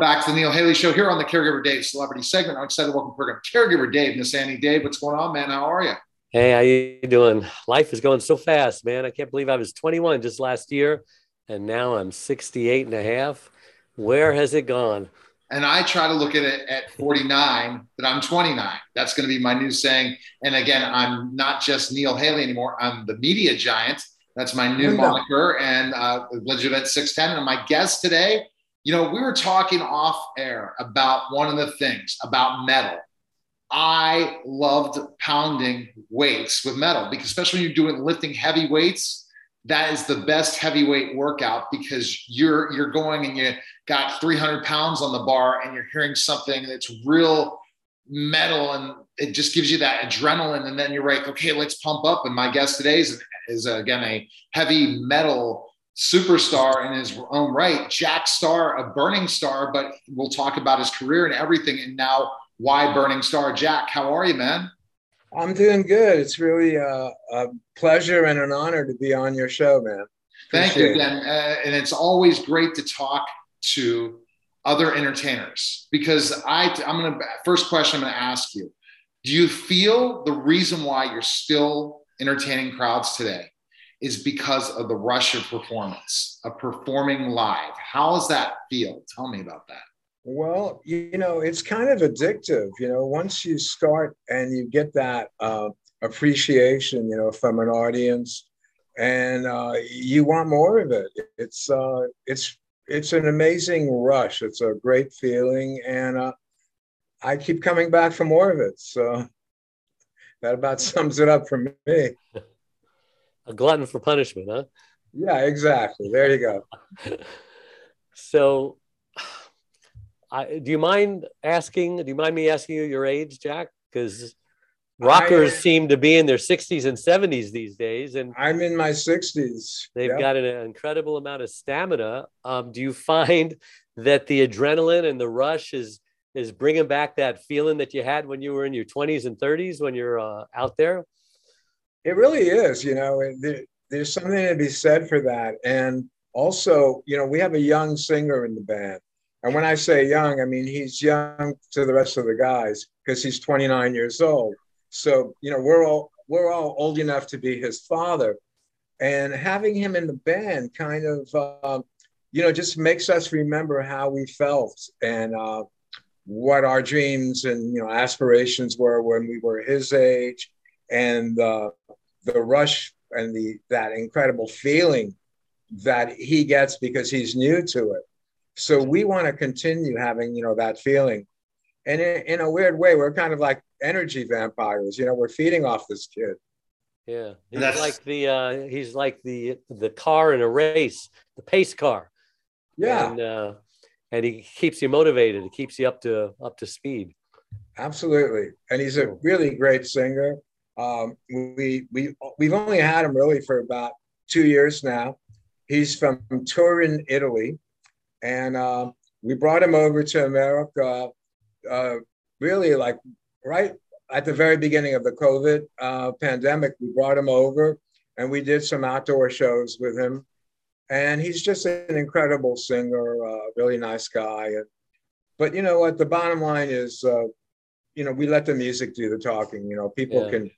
back to the Neil Haley Show here on the Caregiver Dave Celebrity segment. I'm excited to welcome program Caregiver Dave, Nassaney Dave. What's going on, man? How are you? Hey, how you doing? Life is going so fast, man. I can't believe I was 21 just last year, and now I'm 68 and a half. Where has it gone? And I try to look at it at 49 that I'm 29. That's going to be my new saying. And again, I'm not just Neil Haley anymore. I'm the media giant. That's my new moniker and uh, Legit 610. And my guest today you know, we were talking off air about one of the things about metal. I loved pounding weights with metal because, especially when you're doing lifting heavy weights, that is the best heavyweight workout because you're you're going and you got 300 pounds on the bar and you're hearing something that's real metal and it just gives you that adrenaline and then you're like okay let's pump up and my guest today is, is again a heavy metal superstar in his own right, Jack Starr, a Burning Starr, but we'll talk about his career and everything. And now, why Burning Starr? Jack, how are you, man? I'm doing good. It's really a, a pleasure and an honor to be on your show, man. Thank you again. Uh, and it's always great to talk to other entertainers because I, I'm going to, first question I'm going to ask you Do you feel the reason why you're still entertaining crowds today is because of the rush of performance, of performing live. How does that feel? Tell me about that. Well, you know, it's kind of addictive. You know, once you start and you get that uh, appreciation, you know, from an audience, and uh, you want more of it. It's uh, it's it's an amazing rush. It's a great feeling, and uh, I keep coming back for more of it. So that about sums it up for me. a glutton for punishment, huh? Yeah, exactly. There you go. so, I, do you mind asking? Do you mind me asking you your age, Jack? Because rockers I, seem to be in their 60s and 70s these days, and I'm in my 60s. They've yep. got an incredible amount of stamina. Um, do you find that the adrenaline and the rush is is bringing back that feeling that you had when you were in your 20s and 30s when you're uh, out there? It really is. You know, there, there's something to be said for that. And also, you know, we have a young singer in the band. And when I say young, I mean he's young to the rest of the guys because he's 29 years old. So, you know, we're all we're all old enough to be his father. And having him in the band kind of, uh, you know, just makes us remember how we felt and uh, what our dreams and, you know, aspirations were when we were his age and uh, the rush and the that incredible feeling that he gets because he's new to it. So we want to continue having you know that feeling, and in, in, a weird way, we're kind of like energy vampires. You know, we're feeding off this kid. Yeah, he's That's... like the uh, he's like the the car in a race, the pace car. Yeah, and, uh, and he keeps you motivated. He keeps you up to up to speed. Absolutely, and he's a really great singer. Um, we we we've only had him really for about two years now. He's from Turin, Italy, and uh, we brought him over to America. Uh, really, like right at the very beginning of the COVID uh, pandemic, we brought him over, and we did some outdoor shows with him. And he's just an incredible singer, uh, really nice guy. And, but you know what? The bottom line is, uh, you know, we let the music do the talking. You know, people yeah. can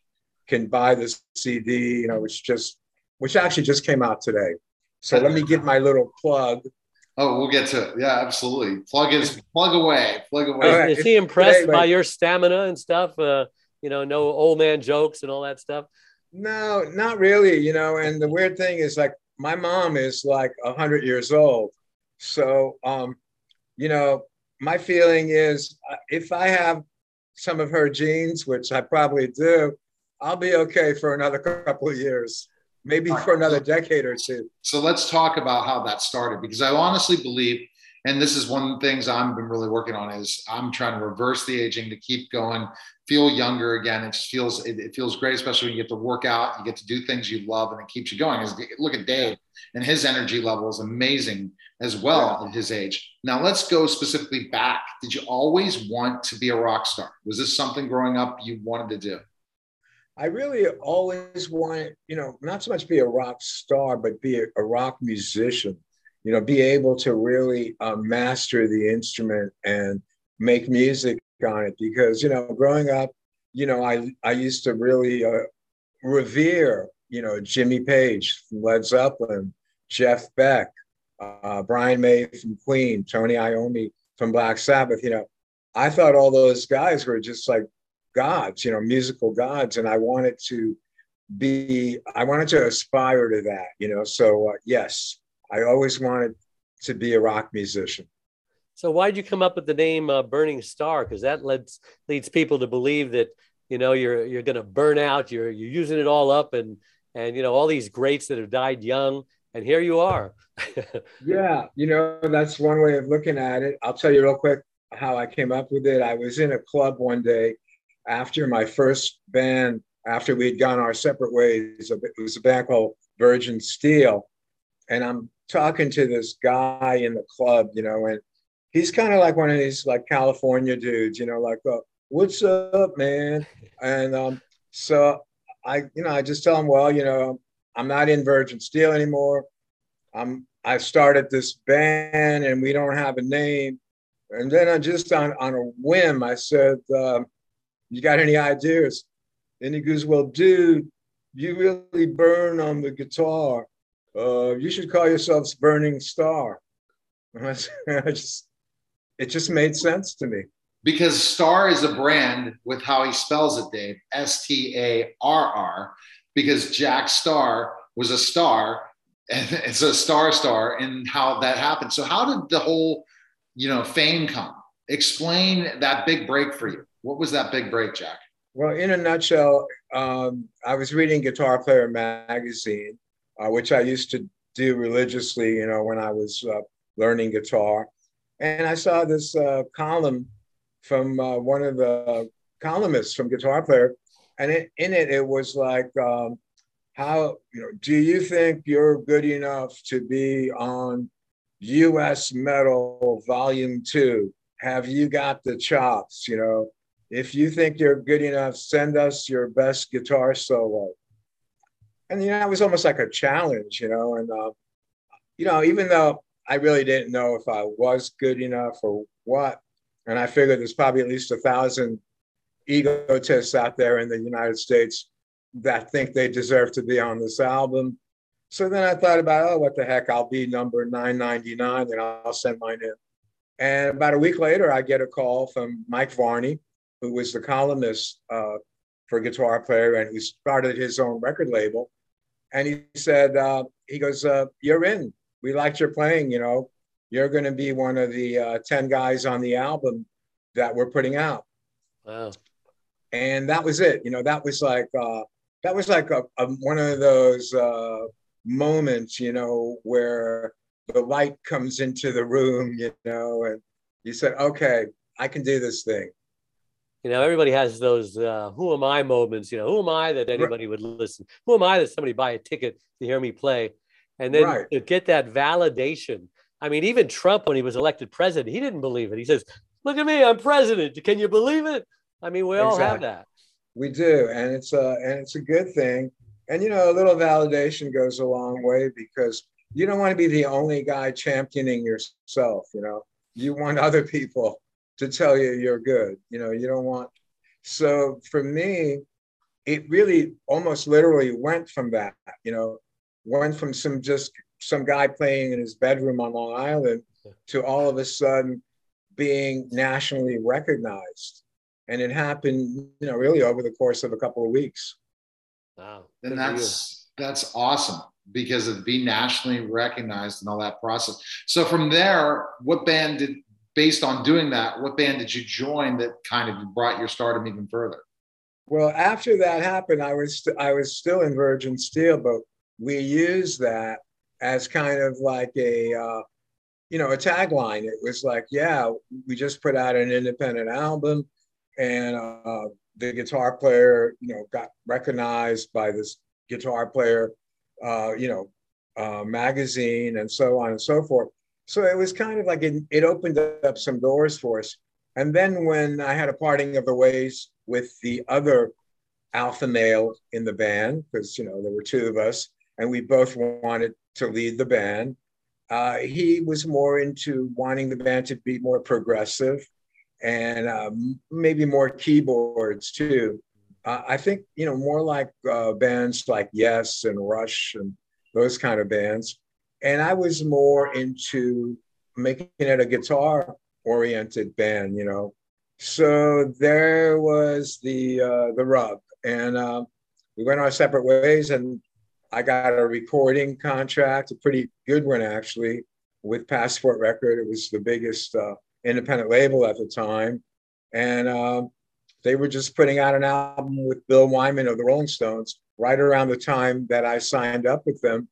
can buy the CD, you know, which just which actually just came out today. So let me give my little plug. Oh, we'll get to it. Yeah, absolutely. Plug is plug away, plug away. Right. Is he impressed today, by your stamina and stuff? Uh, you know, no old man jokes and all that stuff. No, not really. You know, and the weird thing is, like, my mom is like hundred years old, so um, you know, my feeling is uh, if I have some of her genes, which I probably do, I'll be okay for another couple of years, maybe right. for another decade or two. So let's talk about how that started because I honestly believe, and this is one of the things I've been really working on is I'm trying to reverse the aging to keep going, feel younger again. It just feels it, it feels great, especially when you get to work out, you get to do things you love, and it keeps you going. Is Look at Dave, and his energy level is amazing as well yeah. at his age. Now let's go specifically back. Did you always want to be a rock star? Was this something growing up you wanted to do? I really always wanted, you know, not so much be a rock star, but be a, a rock musician. you know, be able to really uh, master the instrument and make music on it. Because, you know, growing up, you know, I, I used to really uh, revere, you know, Jimmy Page from Led Zeppelin, Jeff Beck, uh, Brian May from Queen, Tony Iommi from Black Sabbath. You know, I thought all those guys were just like gods, you know, musical gods. And I wanted to be, I wanted to aspire to that, you know. So, uh, yes, I always wanted to be a rock musician. So why'd you come up with the name uh, Burning Starr? Because that leads leads people to believe that you know you're you're going to burn out. You're you're using it all up, and and you know all these greats that have died young, and here you are. yeah, you know that's one way of looking at it. I'll tell you real quick how I came up with it. I was in a club one day after my first band. After we'd gone our separate ways, it was a band called Virgin Steele, and I'm talking to this guy in the club, you know, and he's kind of like one of these like California dudes, you know, like, uh, what's up, man? And um, so I, you know, I just tell him, well, you know, I'm not in Virgin Steele anymore. I'm, I started this band and we don't have a name. And then I just on, on a whim, I said, uh, you got any ideas? And he goes, well, dude, you really burn on the guitar uh, you should call yourselves Burning Starr. I just, it just made sense to me. Because Starr is a brand with how he spells it, Dave, S T A R R, because Jack Starr was a star and it's a star star and how that happened. So how did the whole, you know, fame come? Explain that big break for you. What was that big break, Jack? Well, in a nutshell, um, I was reading Guitar Player magazine uh, which I used to do religiously, you know, when I was uh, learning guitar. And I saw this uh, column from uh, one of the columnists from Guitar Player, and it, in it it was like, um, how you know, do you think you're good enough to be on U.S. Metal Volume Two? Have you got the chops? You know, if you think you're good enough, send us your best guitar solo. And you know it was almost like a challenge you know and uh, you know even though i really didn't know if i was good enough or what and i figured there's probably at least a thousand egotists out there in the united states that think they deserve to be on this album. So then i thought about oh what the heck i'll be number 999 and i'll send mine in. And about a week later i get a call from mike varney who was the columnist uh, for guitar player and who started his own record label and he said, uh, he goes, uh, you're in. We liked your playing. You know, you're going to be one of the uh, ten guys on the album that we're putting out. Wow. And that was it. You know, that was like uh, that was like a, a one of those uh, moments. You know, where the light comes into the room. You know, and you said, okay, I can do this thing you know everybody has those uh, who am i moments you know who am i that anybody would listen? Who am i that somebody buy a ticket to hear me play? And then right. to get that validation. I mean even trump when he was elected president he didn't believe it. He says look at me i'm president. Can you believe it? I mean we all have that. We do. And it's a and it's a good thing. And you know a little validation goes a long way because you don't want to be the only guy championing yourself you know? You want other people to tell you you're good. You know, you don't want. So for me, it really almost literally went from that. You know, went from some just some guy playing in his bedroom on Long Island to all of a sudden being nationally recognized. And it happened, you know, really over the course of a couple of weeks. Wow. And that's that's awesome because of being nationally recognized and all that process. So from there, what band did based on doing that, what band did you join that kind of brought your stardom even further? Well, after that happened, I was st- I was still in Virgin Steele, but we used that as kind of like a uh, you know a tagline. It was like, yeah, we just put out an independent album, and uh, the guitar player, you know, got recognized by this guitar player, uh, you know, uh, magazine, and so on and so forth. So it was kind of like it, it opened up some doors for us. And then when I had a parting of the ways with the other alpha male in the band, because you know there were two of us, and we both wanted to lead the band, uh, he was more into wanting the band to be more progressive and um, maybe more keyboards too. Uh, I think you know more like uh, bands like Yes and Rush and those kind of bands. And I was more into making it a guitar oriented band, you know. So there was the uh, the rub, and uh, we went our separate ways. And I got a recording contract, a pretty good one actually, with Passport Record. It was the biggest uh, independent label at the time, and um, they were just putting out an album with Bill Wyman of the Rolling Stones right around the time that I signed up with them.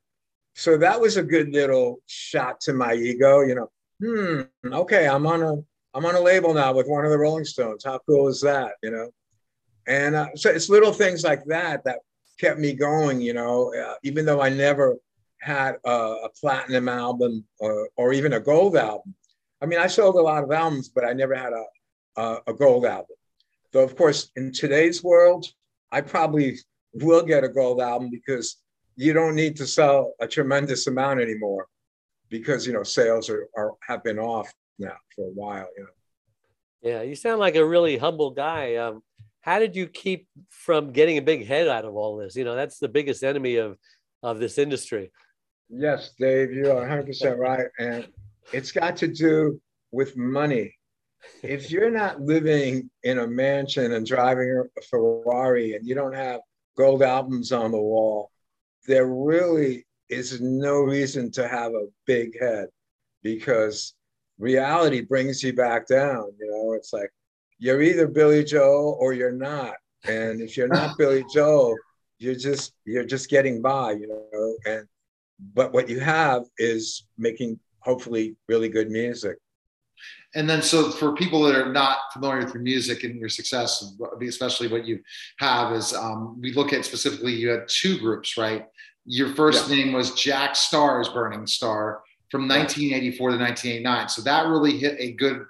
So that was a good little shot to my ego, you know. Hmm, okay, I'm on a I'm on a label now with one of the Rolling Stones. How cool is that, you know? And uh, so it's little things like that that kept me going, you know, uh, even though I never had a, a platinum album or, or, even a gold album. I mean, I sold a lot of albums, but I never had a, a, a gold album. Though, of course, in today's world, I probably will get a gold album because you don't need to sell a tremendous amount anymore because you know sales are, are have been off now for a while you know. Yeah you sound like a really humble guy. Um, how did you keep from getting a big head out of all this? You know that's the biggest enemy of of this industry. Yes dave you are 100% right. And it's got to do with money. If you're not living in a mansion and driving a ferrari and you don't have gold albums on the wall there really is no reason to have a big head because reality brings you back down. You know, it's like you're either Billy Joel or you're not. And if you're not Billy Joel, you're just you're just getting by, you know. And but what you have is making hopefully really good music. And then, so for people that are not familiar with your music and your success, especially what you have, is um, we look at specifically you had two groups, right? Your first yeah. name was Jack Starr's Burning Starr from 1984 to 1989. So that really hit a good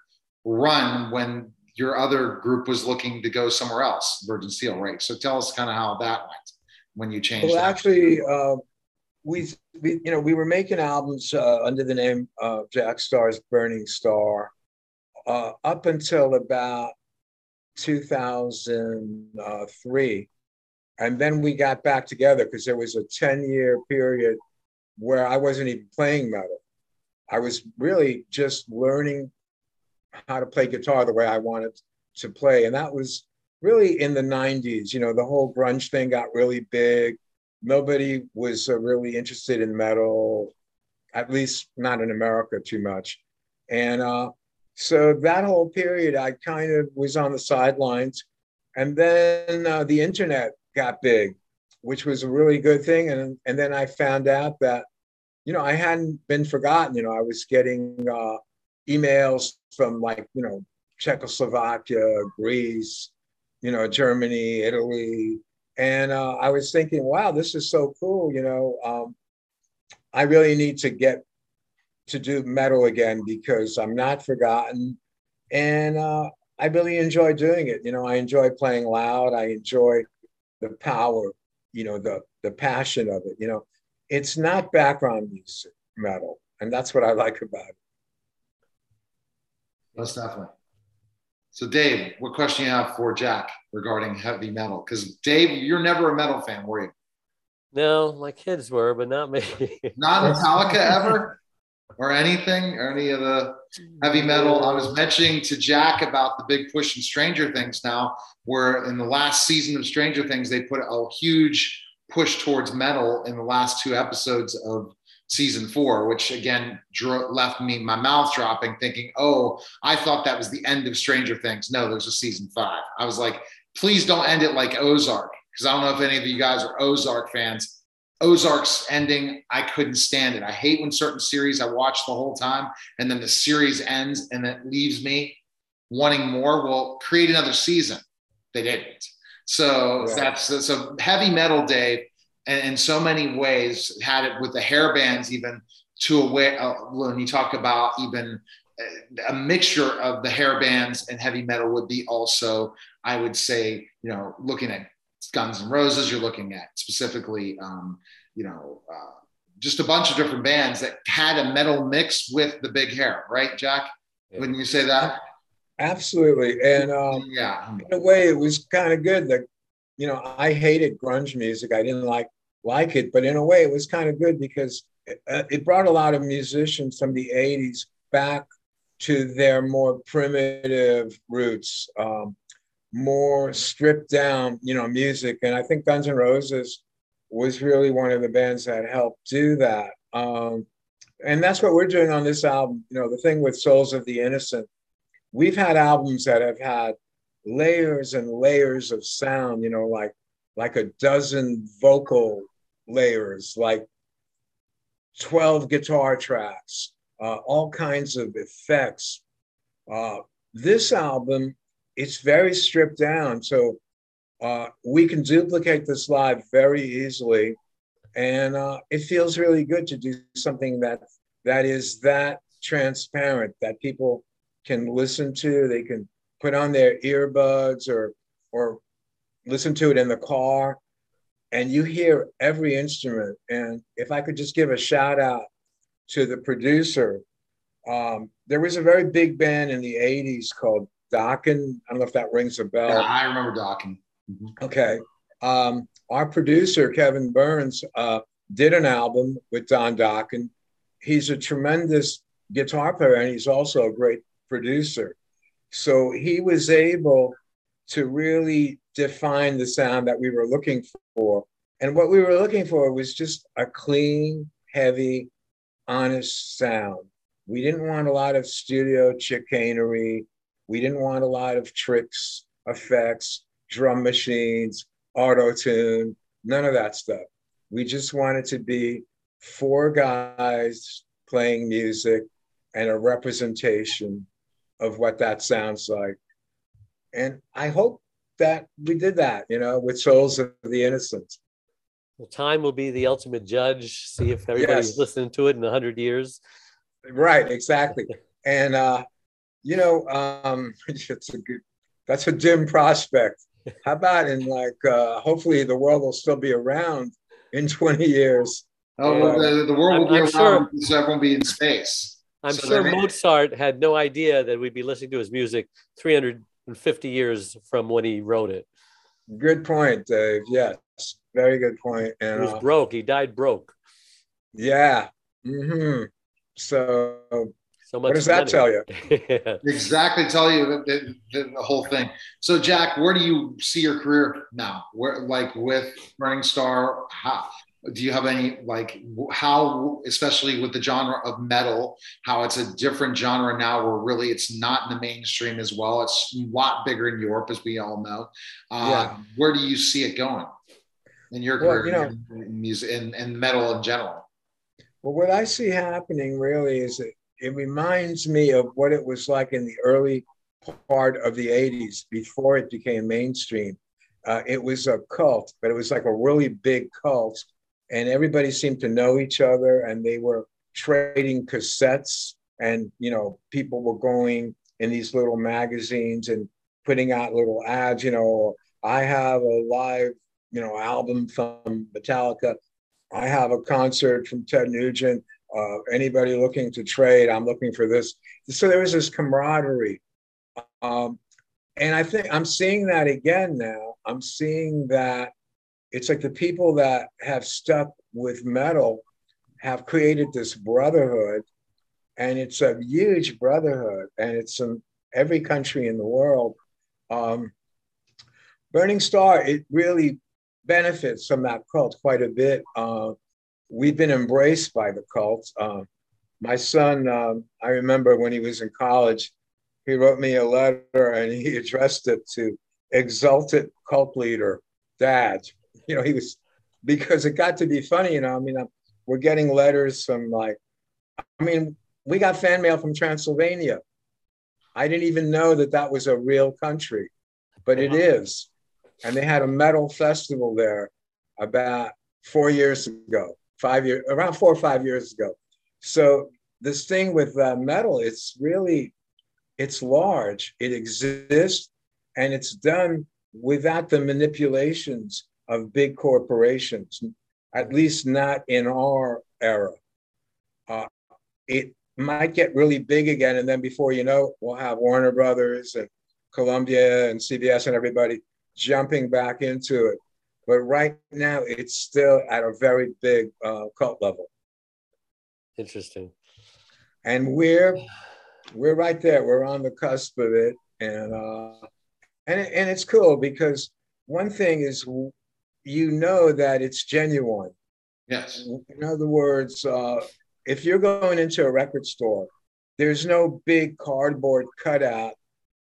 run when your other group was looking to go somewhere else, Virgin Steele, right? So tell us kind of how that went when you changed. Well, that. actually, uh, we, we, you know, we were making albums uh, under the name of Jack Starr's Burning Starr uh, up until about 2003. And then we got back together because there was a 10 year period where I wasn't even playing metal. I was really just learning how to play guitar the way I wanted to play. And that was really in the 90s. You know, the whole grunge thing got really big. Nobody was uh, really interested in metal, at least not in America too much. And uh, so that whole period, I kind of was on the sidelines. And then uh, the internet got big, which was a really good thing. And, and then I found out that, you know, I hadn't been forgotten. You know, I was getting uh, emails from like, you know, Czechoslovakia, Greece, you know, Germany, Italy. And uh, I was thinking, wow, this is so cool. You know, um, I really need to get to do metal again because I'm not forgotten. And uh, I really enjoy doing it. You know, I enjoy playing loud. I enjoy the power, you know, the the passion of it. You know, it's not background music metal, and that's what I like about it. Most definitely. So, Dave, what question you have for Jack regarding heavy metal? Because Dave, you're never a metal fan, were you? No, my kids were, but not me. not Metallica ever? Or anything or any of the heavy metal. I was mentioning to Jack about the big push in Stranger Things now, where in the last season of Stranger Things, they put a huge push towards metal in the last two episodes of season four, which again left me my mouth dropping, thinking, oh, I thought that was the end of Stranger Things. No, there's a season five. I was like, please don't end it like Ozark, because I don't know if any of you guys are Ozark fans Ozark's ending, I couldn't stand it. I hate when certain series I watch the whole time and then the series ends and it leaves me wanting more. Well, create another season. They didn't. So right. that's so heavy metal, Dave, and in so many ways had it with the hair bands even to a way uh, when you talk about even uh, a mixture of the hair bands and heavy metal would be also, I would say, you know, looking at Guns N' Roses, you're looking at specifically, um, you know, uh, just a bunch of different bands that had a metal mix with the big hair, right, Jack? Yeah. Wouldn't you say that? Absolutely. And um, yeah, in a way, it was kind of good that, you know, I hated grunge music. I didn't like like it, but in a way, it was kind of good because it, uh, it brought a lot of musicians from the 80s back to their more primitive roots, um, more stripped down, you know, music. And I think Guns N' Roses was really one of the bands that helped do that. Um, and that's what we're doing on this album. You know, the thing with Souls of the Innocent, we've had albums that have had layers and layers of sound, you know, like like a dozen vocal layers, like 12 guitar tracks, uh, all kinds of effects. Uh, this album, it's very stripped down. So uh, we can duplicate this live very easily. And uh, it feels really good to do something that that is that transparent that people can listen to. They can put on their earbuds or or listen to it in the car and you hear every instrument. And if I could just give a shout out to the producer, um, there was a very big band in the 80s called Dokken. I don't know if that rings a bell. Yeah, I remember Dokken. Mm-hmm. Okay. Um, our producer, Kevin Burns, uh, did an album with Don Dokken. He's a tremendous guitar player and he's also a great producer. So he was able to really define the sound that we were looking for. And what we were looking for was just a clean, heavy, honest sound. We didn't want a lot of studio chicanery. We didn't want a lot of tricks, effects, drum machines, auto tune, none of that stuff. We just wanted to be four guys playing music and a representation of what that sounds like. And I hope that we did that, you know, with Souls of the Innocent. Well, time will be the ultimate judge. See if everybody's yes. listening to it in a hundred years. Right, exactly. and uh, you know, um, it's a good. That's a dim prospect. How about in like, uh, hopefully, the world will still be around in twenty years. Oh, well, the, the, world will I'm, be I'm around sure, because everyone will be in space. I'm so sure Mozart had no idea that we'd be listening to his music 350 years from when he wrote it. Good point, Dave. Yes, very good point. And, he was uh, broke. He died broke. Yeah. Mm-hmm. So, so what does money. that tell you? exactly, tell you the, the, the, whole thing. So, Jack, where do you see your career now? Where, like, with Burning Starr? How, do you have any like how especially with the genre of metal how it's a different genre now where really it's not in the mainstream as well it's a lot bigger in europe as we all know uh, yeah. where do you see it going in your well, career you know, in music and, and metal in general well what i see happening really is that it reminds me of what it was like in the early part of the 80s before it became mainstream. Uh, it was a cult but it was like a really big cult and everybody seemed to know each other and they were trading cassettes and you know people were going in these little magazines and putting out little ads you know i have a live you know album from metallica. I have a concert from ted nugent uh, anybody looking to trade i'm looking for this. So there was this camaraderie. Um, and i think i'm seeing that again now. I'm seeing that it's like the people that have stuck with metal have created this brotherhood and it's a huge brotherhood and it's in every country in the world. Um, Burning Starr it really benefits from that cult quite a bit. Uh, we've been embraced by the cult uh, my son um, i remember when he was in college he wrote me a letter and he addressed it to exalted cult leader dad you know, he was because it got to be funny. You know, I mean, I'm, we're getting letters from like, I mean, we got fan mail from Transylvania. I didn't even know that that was a real country, but it is. And they had a metal festival there about four years ago, five years, around four or five years ago. So this thing with uh, metal, it's really, it's large. It exists, and it's done without the manipulations of big corporations. at least not in our era. Uh, it might get really big again, and then before you know, we'll have Warner Brothers and Columbia and CBS and everybody jumping back into it. But right now, it's still at a very big uh, cult level. Interesting. And we're we're right there. We're on the cusp of it, and uh, and and it's cool because one thing is you know that it's genuine. Yes. In other words, uh, if you're going into a record store, there's no big cardboard cutout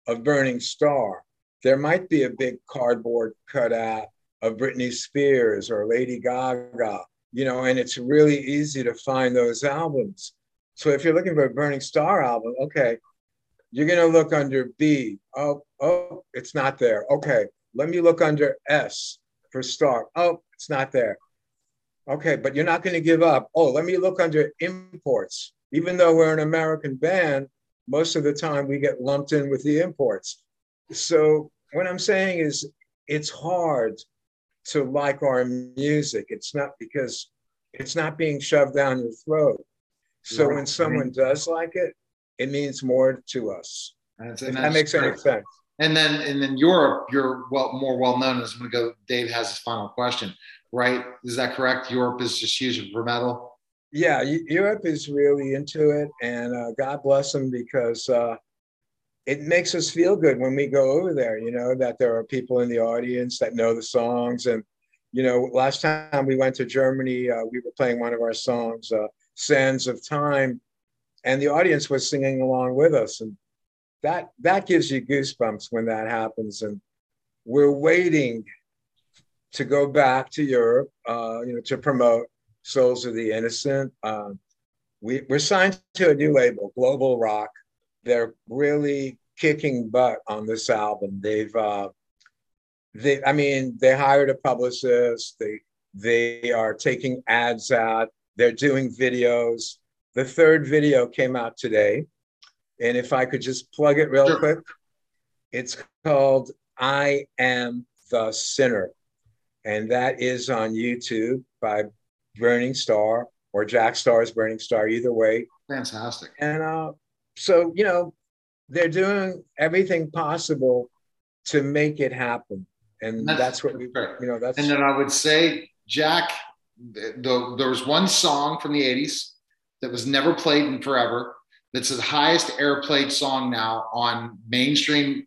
of Burning Starr. There might be a big cardboard cutout of Britney Spears or Lady Gaga, you know, and it's really easy to find those albums. So if you're looking for a Burning Starr album, okay, you're going to look under B. Oh, oh, it's not there. Okay, let me look under S for Starr. Oh, it's not there. Okay, but you're not going to give up. Oh, let me look under imports. Even though we're an American band, most of the time we get lumped in with the imports. So what I'm saying is it's hard to like our music. It's not because it's not being shoved down your throat. So right. when someone does like it, it means more to us. That's, if that makes any sense. And then, and then Europe, you're well more well known as. I'm gonna go. Dave has his final question, right? Is that correct? Europe is just huge for metal. Yeah, Europe is really into it, and uh, God bless them because uh, it makes us feel good when we go over there. You know that there are people in the audience that know the songs, and you know, last time we went to Germany, uh, we were playing one of our songs, uh, "Sands of Time," and the audience was singing along with us, and that that gives you goosebumps when that happens. And we're waiting to go back to Europe, uh, you know, to promote Souls of the Innocent. Um, we, we're signed to a new label, Global Rock. They're really kicking butt on this album. They've, uh, they, I mean, they hired a publicist. They, they are taking ads out. They're doing videos. The third video came out today. And if I could just plug it real sure. quick, it's called I Am the Sinner. And that is on YouTube by Burning Starr or Jack Starr's Burning Starr, either way. Fantastic. And uh, so, you know, they're doing everything possible to make it happen. And that's, that's what we, you know, that's. And then I would say, Jack, the, the, there was one song from the 80s that was never played in forever that's the highest airplayed song now on mainstream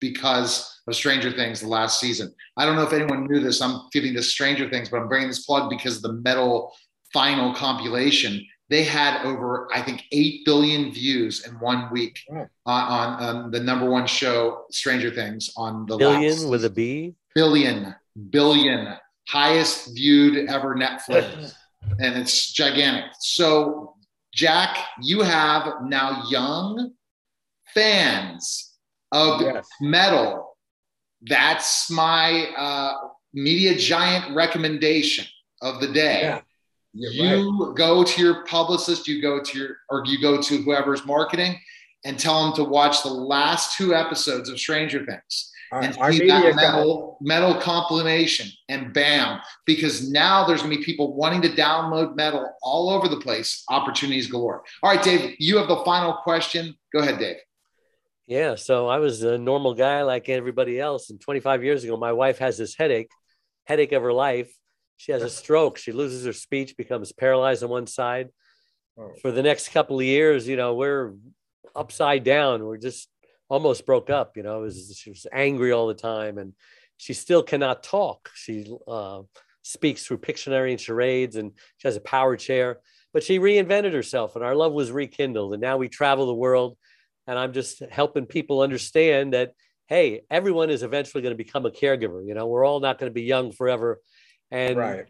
because of Stranger Things the last season. I don't know if anyone knew this. I'm giving this Stranger Things, but I'm bringing this plug because of the metal final compilation. They had over, I think, 8 billion views in one week on, on, on, the number one show, Stranger Things, on the billion with a B? Billion, billion, highest viewed ever Netflix. and it's gigantic. So Jack, you have now young fans of yes. metal. That's my uh, media giant recommendation of the day. Yeah. You right. go to your publicist, you go to your, or you go to whoever's marketing and tell them to watch the last two episodes of Stranger Things. And our, see that metal, metal compilation and bam because now there's going to be people wanting to download metal all over the place opportunities galore. All right dave you have the final question. Go ahead dave. Yeah so i was a normal guy like everybody else and 25 years ago my wife has this headache headache of her life she has a stroke she loses her speech becomes paralyzed on one side oh. for the next couple of years you know we're upside down we're just almost broke up. You know, was, she was angry all the time, and she still cannot talk. She uh, speaks through Pictionary and charades, and she has a power chair. But she reinvented herself, and our love was rekindled. And now we travel the world, and I'm just helping people understand that hey, everyone is eventually going to become a caregiver. You know, we're all not going to be young forever, and right.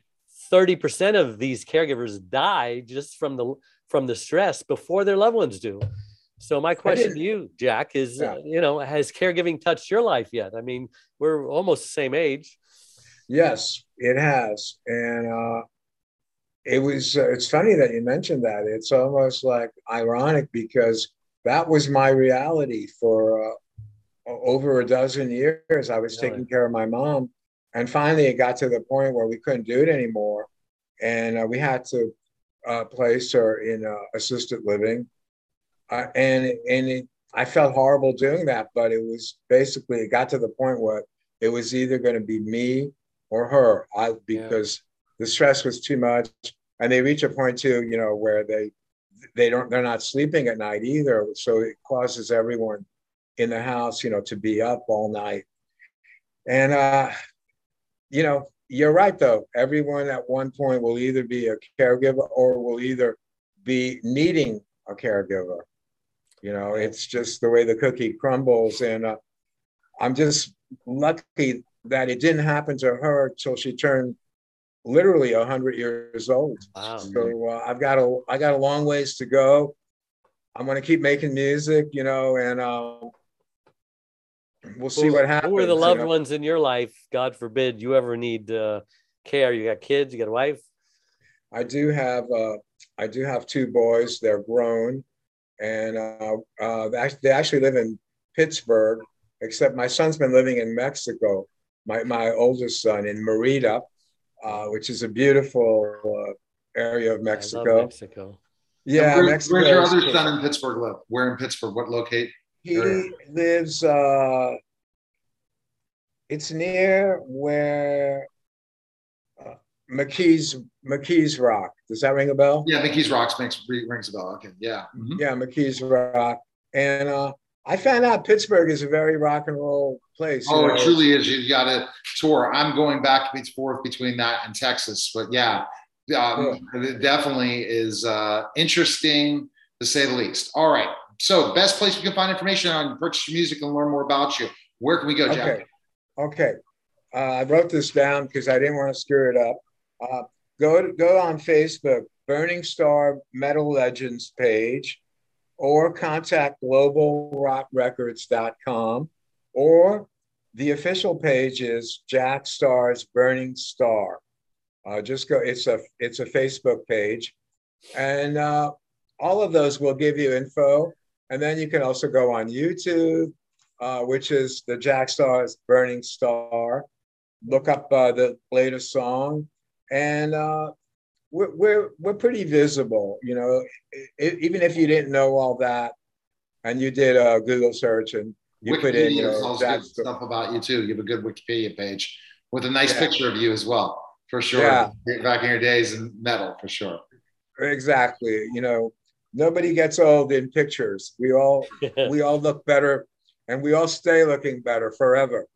30% of these caregivers die just from the from the stress before their loved ones do. So my question to you, Jack, is yeah. uh, you know, has caregiving touched your life yet? I mean, we're almost the same age. Yes, it has, and uh, it was. Uh, it's funny that you mentioned that. It's almost like ironic because that was my reality for uh, over a dozen years. I was taking care of my mom, and finally, it got to the point where we couldn't do it anymore, and uh, we had to uh, place her in uh, assisted living, uh, and and it, I felt horrible doing that, but it was basically it got to the point where it was either going to be me or her, I, because yeah. the stress was too much, and they reach a point too, you know, where they they don't they're not sleeping at night either, so it causes everyone in the house, you know, to be up all night, and uh, you know, you're right though. Everyone at one point will either be a caregiver or will either be needing a caregiver. You know, it's just the way the cookie crumbles. And uh, I'm just lucky that it didn't happen to her till she turned literally 100 years old. Wow. So uh, I've got a I got a long ways to go. I'm going to keep making music, you know, and uh, we'll see what happens. Who are the loved you know? ones in your life? God forbid you ever need uh, care. You got kids? You got a wife? I do have. Uh, I do have two boys. They're grown and uh, uh, they actually live in Pittsburgh. Except my son's been living in Mexico. My my oldest son in Merida, uh, which is a beautiful uh, area of Mexico. Mexico. Yeah, where, Mexico where's your other son in Pittsburgh live? Where in Pittsburgh? What locate? He area? lives. Uh, it's near where McKees McKees Rock. Does that ring a bell? Yeah, McKees Rocks makes rings a bell. Okay, yeah. Mm-hmm. Yeah, McKees Rock. And uh, I found out Pittsburgh is a very rock and roll place. Oh, know? it truly is. You've got to tour. I'm going back and forth between that and Texas, but yeah, um, yeah. it definitely is uh, interesting to say the least. All right. So, best place you can find information on purchase your music and learn more about you. Where can we go, Jack? Okay. Okay. Uh, I wrote this down because I didn't want to screw it up. Uh, go go on Facebook, Burning Starr Metal Legends page, or contact globalrockrecords.com, or the official page is Jack Starr's Burning Starr. Uh, just go. It's a it's a Facebook page, and uh, all of those will give you info. And then you can also go on YouTube, uh, which is the Jack Starr's Burning Starr. Look up uh, the latest song and uh, we're, we're we're pretty visible. You know, it, even if you didn't know all that, and you did a Google search and you Wikipedia put in you know good stuff about you too. You have a good Wikipedia page with a nice yeah. picture of you as well, for sure. Yeah. Back in your days in metal, for sure. Exactly. You know, nobody gets old in pictures. We all we all look better, and we all stay looking better forever.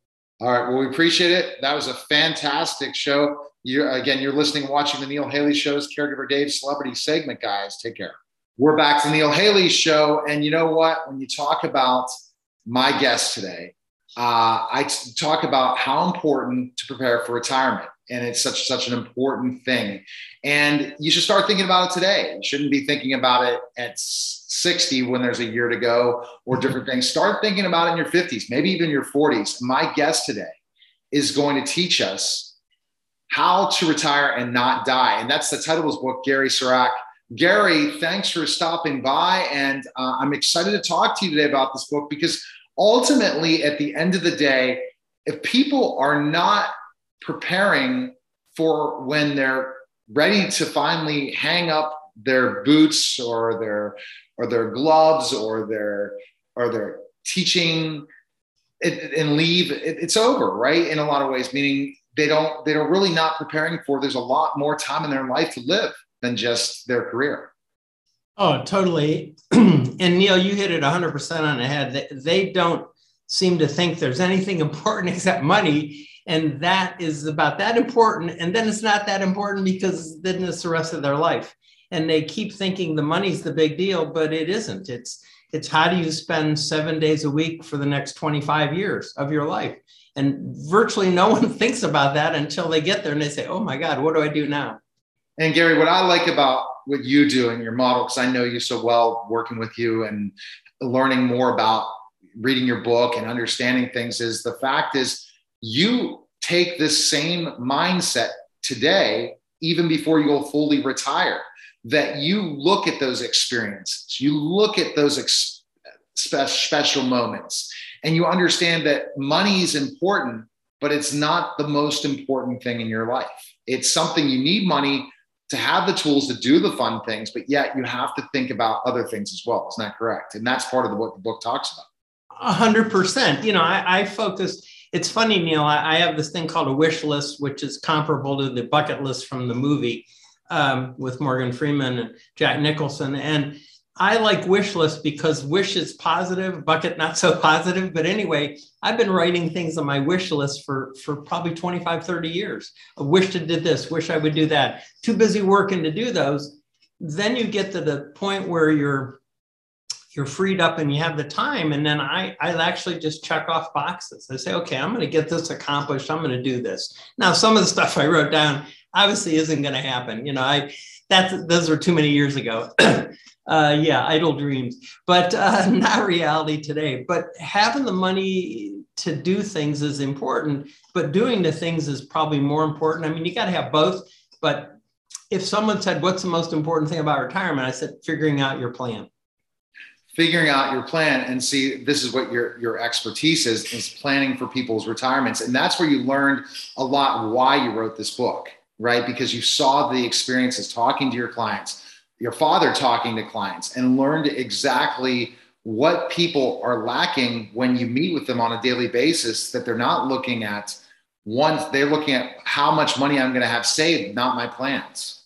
All right. Well, we appreciate it. That was a fantastic show. You again, you're listening, watching the Neil Haley Show's Caregiver Dave Celebrity segment, guys. Take care. We're back to Neil Haley Show, and you know what? When you talk about my guest today, uh, I t- talk about how important to prepare for retirement, and it's such such an important thing. And you should start thinking about it today. You shouldn't be thinking about it at 60 when there's a year to go or different things. Start thinking about it in your 50s, maybe even your 40s. My guest today is going to teach us how to Retire and Not Die. And that's the title of his book, Gary Sirak. Gary, thanks for stopping by. And uh, I'm excited to talk to you today about this book because ultimately, at the end of the day, if people are not preparing for when they're ready to finally hang up their boots or their or their gloves or their or their teaching and leave it's over right in a lot of ways meaning they don't they're really not preparing for there's a lot more time in their life to live than just their career. Oh totally. And neil you hit it 100% on the head. They don't seem to think there's anything important except money. And that is about that important. And then it's not that important because then it's the rest of their life and they keep thinking the money's the big deal but it isn't. It's it's how do you spend seven days a week for the next 25 years of your life? And virtually no one thinks about that until they get there and they say, oh my God, what do I do now? And Gary, what I like about what you do and your model, because I know you so well working with you and learning more about reading your book and understanding things, is the fact is you take this same mindset today, even before you go fully retire, that you look at those experiences, you look at those ex- special moments and you understand that money is important, but it's not the most important thing in your life. It's something you need money to have the tools to do the fun things, but yet you have to think about other things as well. Isn't that correct? And that's part of what the book talks about. A hundred percent. You know, I, I. It's funny, Neil. I, I, have this thing called a wish list, which is comparable to the bucket list from the movie um, with Morgan Freeman and Jack Nicholson. And I like wish list because wish is positive, bucket not so positive. But anyway, I've been writing things on my wish list for, for probably 25, 30 years. I wish to did this, wish I would do that. Too busy working to do those. Then you get to the point where you're you're freed up and you have the time. And then I, I actually just check off boxes. I say, okay, I'm going to get this accomplished. I'm going to do this. Now, some of the stuff I wrote down obviously isn't going to happen. You know, I that's those were too many years ago. uh, yeah, idle dreams, but uh, not reality today. But having the money to do things is important, but doing the things is probably more important. I mean, you got to have both. But if someone said, "What's the most important thing about retirement?" I said, "Figuring out your plan." Figuring out your plan and see this is what your your expertise is is planning for people's retirements, and that's where you learned a lot why you wrote this book, right? Because you saw the experiences talking to your clients your father talking to clients and learned exactly what people are lacking when you meet with them on a daily basis that they're not looking at once they're looking at how much money i'm going to have saved not my plans.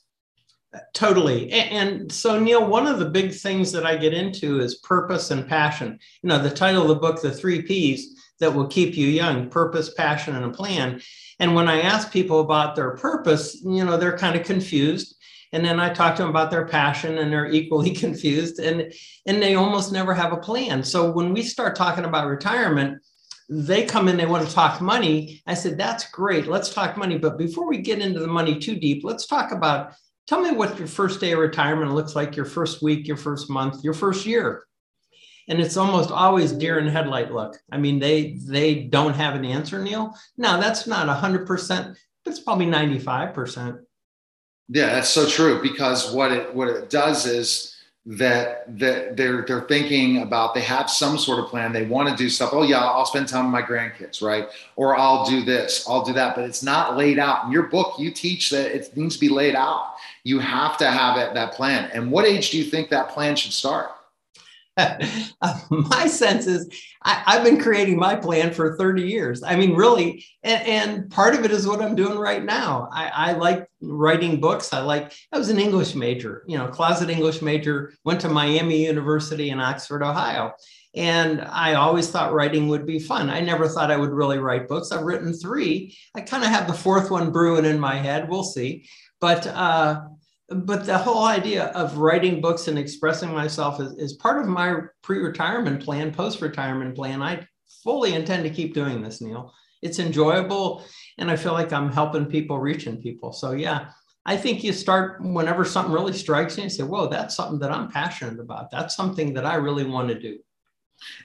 Totally. And so neil one of the big things that i get into is purpose and passion. You know the title of the book the three p's that will keep you young purpose passion and a plan. And when i ask people about their purpose you know they're kind of confused. And then i talk to them about their passion and they're equally confused and and they almost never have a plan. So when we start talking about retirement they come in they want to talk money. I said that's great let's talk money. But before we get into the money too deep let's talk about tell me what your first day of retirement looks like your first week your first month your first year and it's almost always deer in headlight look. I mean they they don't have an answer neil. Now that's not 100% but it's probably 95% yeah, that's so true because what it what it does is that that they're they're thinking about they have some sort of plan. They want to do stuff oh yeah i'll spend time with my grandkids right? Or i'll do this i'll do that but it's not laid out. In your book you teach that it needs to be laid out. You have to have it, that plan. And what age do you think that plan should start my sense is I, have been creating my plan for 30 years. I mean, really, and, and, part of it is what I'm doing right now. I, I, like writing books. I like, I was an English major, you know, closet English major, went to Miami University in Oxford, Ohio. And I always thought writing would be fun. I never thought I would really write books. I've written three. I kind of have the fourth one brewing in my head. We'll see. But uh, but the whole idea of writing books and expressing myself is, is part of my pre-retirement plan post-retirement plan. I fully intend to keep doing this neil. It's enjoyable and i feel like i'm helping people reaching people. So yeah i think you start whenever something really strikes you and say whoa that's something that i'm passionate about. That's something that i really want to do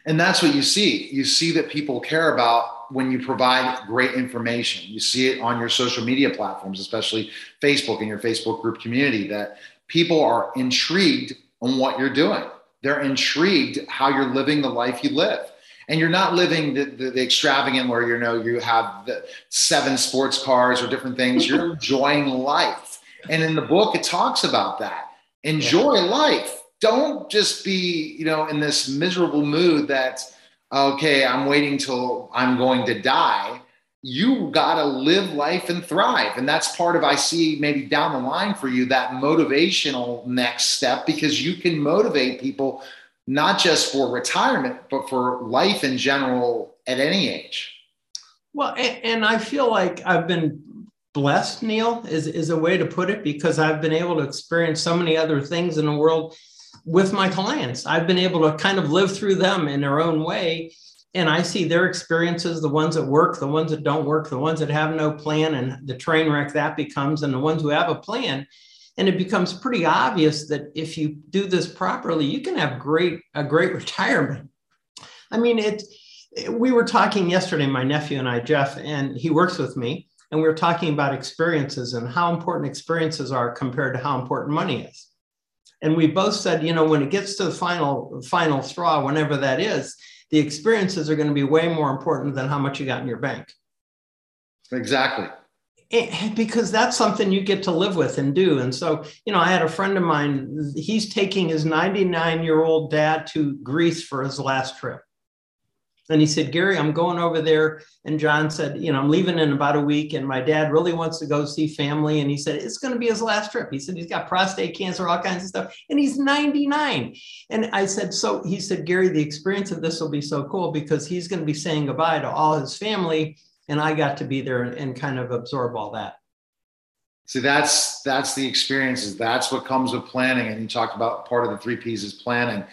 and that's what you see you see that people care about when you provide great information. You see it on your social media platforms, especially Facebook and your Facebook group community, that people are intrigued on what you're doing. They're intrigued how you're living the life you live. And you're not living the, the, the extravagant where you know you have the seven sports cars or different things. You're enjoying life. And in the book, it talks about that. Enjoy yeah. life. Don't just be, you know, in this miserable mood that okay, I'm waiting till I'm going to die. You got to live life and thrive. And that's part of, I see maybe down the line for you, that motivational next step, because you can motivate people not just for retirement, but for life in general at any age. Well, and, and I feel like I've been blessed, Neil, is, is a way to put it, because I've been able to experience so many other things in the world with my clients. I've been able to kind of live through them in their own way. And I see their experiences, the ones that work, the ones that don't work, the ones that have no plan, and the train wreck that becomes, and the ones who have a plan. And it becomes pretty obvious that if you do this properly, you can have great a great retirement. I mean, it. We were talking yesterday, my nephew and I, Jeff, and he works with me, and we were talking about experiences and how important experiences are compared to how important money is and we both said you know when it gets to the final final straw whenever that is the experiences are going to be way more important than how much you got in your bank exactly eh, because that's something you get to live with and do. And so, you know, I had a friend of mine, he's taking his 99 year old dad to Greece for his last trip. And he said, Gary, I'm going over there. And John said, You know, I'm leaving in about a week. And my dad really wants to go see family. And he said, It's going to be his last trip. He said, He's got prostate cancer, all kinds of stuff. And he's 99. And I said, So he said, Gary, the experience of this will be so cool because he's going to be saying goodbye to all his family and I got to be there and, and kind of absorb all that. See, that's that's the experiences. That's what comes with planning. And you talked about part of the three P's is planning.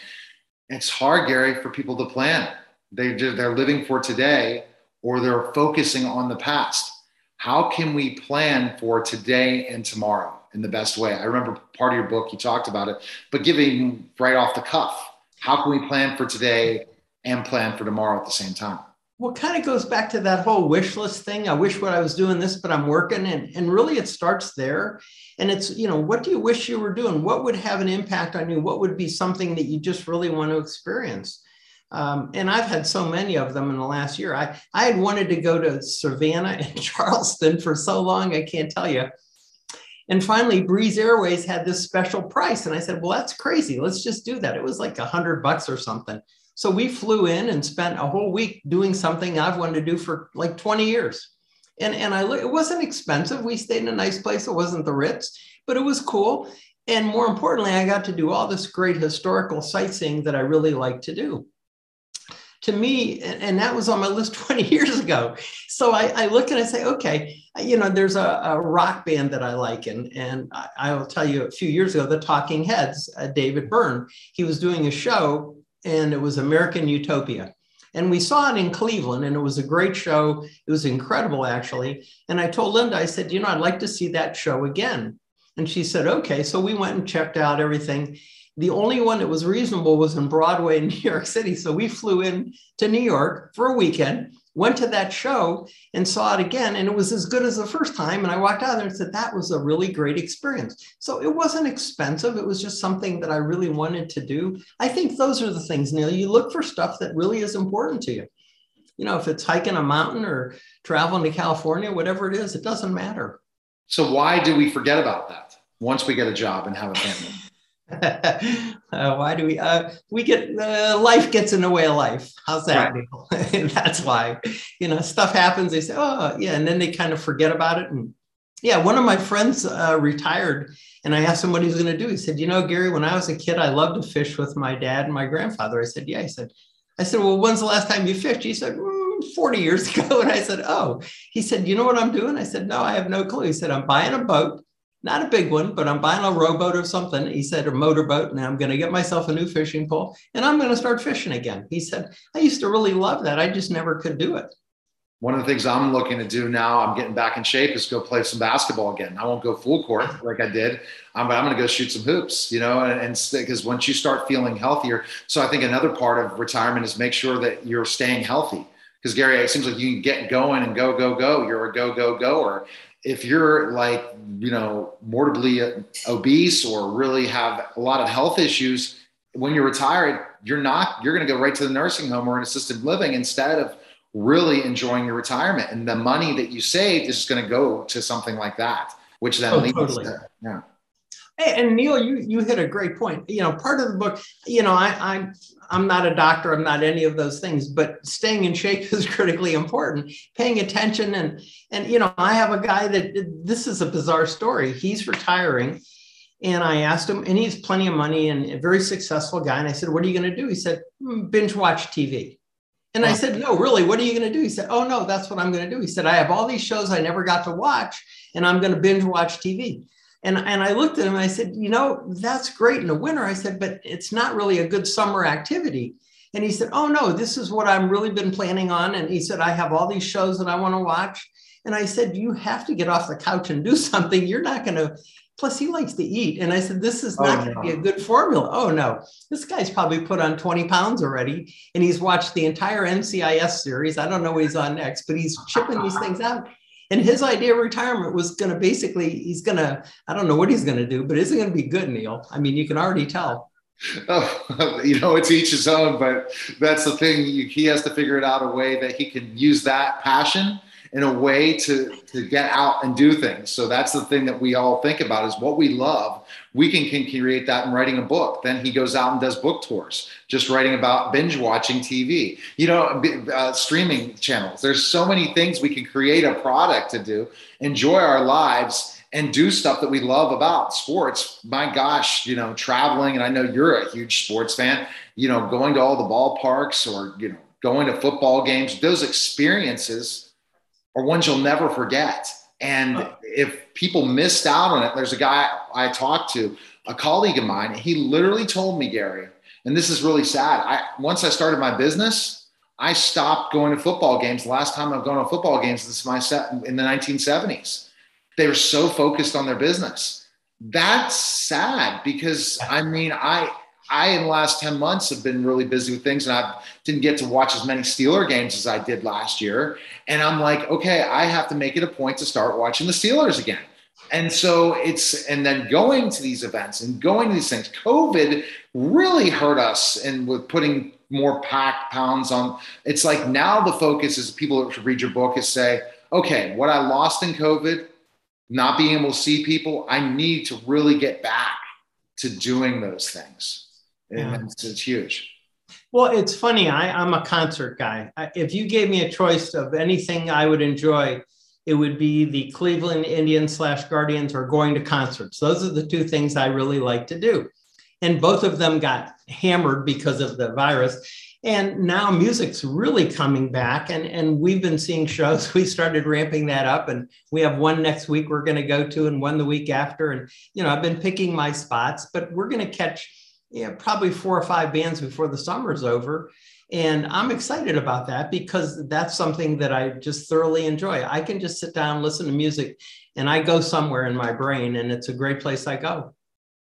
It's hard, Gary, for people to plan. They they're living for today, or they're focusing on the past. How can we plan for today and tomorrow in the best way? I remember part of your book you talked about it, but giving right off the cuff. How can we plan for today and plan for tomorrow at the same time? well, kind of goes back to that whole wish list thing. I wish what I was doing this, but I'm working. And, and really it starts there. And it's, you know, what do you wish you were doing? What would have an impact on you? What would be something that you just really want to experience? Um, and I've had so many of them in the last year. I, I had wanted to go to Savannah and Charleston for so long, I can't tell you. And finally, Breeze Airways had this special price. And I said, well, that's crazy. Let's just do that. It was like a hundred bucks or something. So we flew in and spent a whole week doing something I've wanted to do for like 20 years. And, and I it wasn't expensive. We stayed in a nice place. It wasn't the Ritz, but it was cool. And more importantly, I got to do all this great historical sightseeing that I really like to do. To me, and that was on my list 20 years ago. So I, I look and I say, okay, you know, there's a, a rock band that I like. And, and I, I, will tell you a few years ago, the Talking Heads, uh, David Byrne, he was doing a show and it was American Utopia. And we saw it in Cleveland, and it was a great show. It was incredible, actually. And I told Linda, I said, you know, I'd like to see that show again. And she said, okay. So we went and checked out everything. The only one that was reasonable was in Broadway in New York City. So we flew in to New York for a weekend went to that show and saw it again. And it was as good as the first time. And i walked out there and said that was a really great experience. So it wasn't expensive. It was just something that i really wanted to do. I think those are the things neil. You look for stuff that really is important to you. You know if it's hiking a mountain or traveling to california whatever it is it doesn't matter. So why do we forget about that once we get a job and have a family uh, why do we? Uh, we get uh, life gets in the way of life. How's that? Right. That's why you know stuff happens. They say, "Oh, yeah," and then they kind of forget about it. And yeah, one of my friends uh, retired, and I asked him what he was going to do. He said, "You know, Gary, when I was a kid, I loved to fish with my dad and my grandfather." I said, "Yeah." He said, "I said, well, when's the last time you fished?" He said. Mm, 40 years ago. And I said, Oh, he said, You know what I'm doing? I said, No, I have no clue. He said, I'm buying a boat not a big one, but I'm buying a rowboat or something. He said, a motorboat, and I'm going to get myself a new fishing pole and I'm going to start fishing again. He said, I used to really love that. I just never could do it. One of the things I'm looking to do now, I'm getting back in shape, is go play some basketball again. I won't go full court like I did, um, but I'm going to go shoot some hoops, you know, and because once you start feeling healthier. So I think another part of retirement is make sure that you're staying healthy because Gary, it seems like you can get going and go, go, go. You're a go, go, goer if you're like you know morbidly obese or really have a lot of health issues when you're retired you're not you're going to go right to the nursing home or an assisted living instead of really enjoying your retirement and the money that you saved is just going to go to something like that which then oh, leads totally. to yeah and Neil, you you hit a great point. You know, part of the book, you know, I, I'm I'm not a doctor, I'm not any of those things, but staying in shape is critically important. Paying attention and and you know, I have a guy that this is a bizarre story. He's retiring, and I asked him, and he's plenty of money and a very successful guy. And I said, "What are you going to do?" He said, mm, "Binge watch TV." And I said, No, really, what are you going to do? He said, Oh, no, that's what I'm going to do. He said, I have all these shows I never got to watch, and I'm going to binge watch TV. And, and I looked at him and I said, you know, that's great in the winter. I said, but it's not really a good summer activity. And he said, oh no, this is what I've really been planning on. And he said, I have all these shows that I want to watch. And I said, you have to get off the couch and do something. You're not going to, plus he likes to eat. And I said, this is oh, not oh, going to be a good formula. Oh no, this guy's probably put on 20 pounds already. And he's watched the entire NCIS series. I don't know what he's on next, but he's chipping these things out. And his idea of retirement was going to basically, he's going to, I don't know what he's going to do, but it's going to be good, Neil. I mean, you can already tell. Oh, you know, it's each his own, but that's the thing. He has to figure it out a way that he can use that passion in a way to, to get out and do things. So that's the thing that we all think about is what we love. We can, can create that in writing a book. Then he goes out and does book tours, just writing about binge watching TV, you know, uh, streaming channels. There's so many things we can create a product to do, enjoy our lives and do stuff that we love about sports. My gosh, you know, traveling, and I know you're a huge sports fan, you know, going to all the ballparks or, you know, going to football games, those experiences are ones you'll never forget. And if people missed out on it, there's a guy I talked to, a colleague of mine, he literally told me, Gary, and this is really sad. I once I started my business, I stopped going to football games. The last time I've gone to football games, this is my set in the 1970s they were so focused on their business. That's sad because I mean, I I in the last 10 months have been really busy with things and I didn't get to watch as many Steeler games as I did last year. And I'm like, okay, I have to make it a point to start watching the Steelers again. And so it's, and then going to these events and going to these things, COVID really hurt us and with putting more packed pounds on. It's like now the focus is people that read your book is say, okay, what I lost in COVID, not being able to see people, I need to really get back to doing those things. And yeah. it's, it's, huge. Well, it's funny. I, I'm a concert guy. I, if you gave me a choice of anything I would enjoy, it would be the Cleveland Indians slash Guardians or going to concerts. Those are the two things I really like to do. And both of them got hammered because of the virus. And now music's really coming back, and, and we've been seeing shows. We started ramping that up, and we have one next week we're going to go to, and one the week after. And you know, I've been picking my spots, but we're going to catch you know, probably four or five bands before the summer's over. And I'm excited about that because that's something that I just thoroughly enjoy. I can just sit down, listen to music, and I go somewhere in my brain, and it's a great place I go.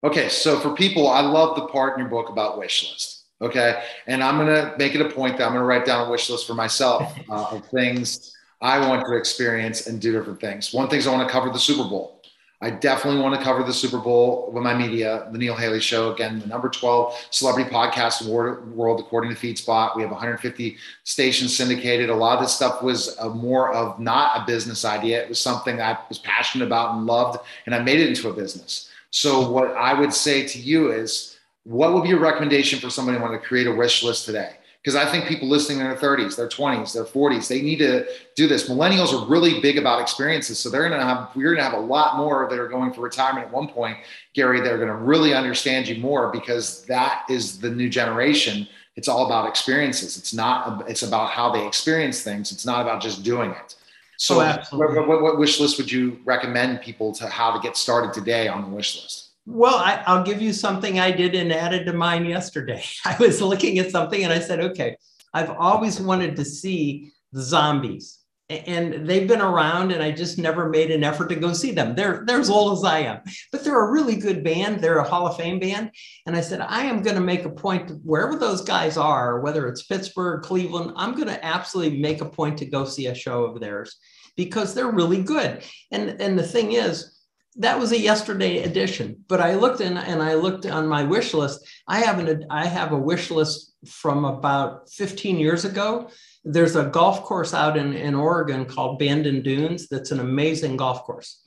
Okay, so for people, I love the part in your book about wish list. Okay. And I'm going to make it a point that I'm going to write down a wish list for myself uh, of things I want to experience and do different things. One thing is I want to cover the Super Bowl. I definitely want to cover the Super Bowl with my media, the Neil Haley Show. Again, the number 12 celebrity podcast world, according to FeedSpot. We have 150 stations syndicated. A lot of this stuff was uh, more of not a business idea. It was something I was passionate about and loved, and I made it into a business. So, what I would say to you is, what would be your recommendation for somebody who want to create a wish list today? Because I think people listening in their 30s, their 20s, their 40s, they need to do this. Millennials are really big about experiences. So they're going to have, we're going to have a lot more that are going for retirement at one point, Gary. They're going to really understand you more because that is the new generation. It's all about experiences. It's not, it's about how they experience things. It's not about just doing it. So, oh, what, what, what wish list would you recommend people to how to get started today on the wish list? Well, I, will give you something I did and added to mine yesterday. I was looking at something and I said, okay, I've always wanted to see the zombies. And they've been around, and I just never made an effort to go see them. They're, they're as old as I am, but they're a really good band. They're a Hall of Fame band. And I said, I am going to make a point wherever those guys are, whether it's Pittsburgh, Cleveland, I'm going to absolutely make a point to go see a show of theirs because they're really good. And, and the thing is, that was a yesterday edition but i looked in and i looked on my wish list. I have an i have a wish list from about 15 years ago. There's a golf course out in, in oregon called bandon dunes that's an amazing golf course.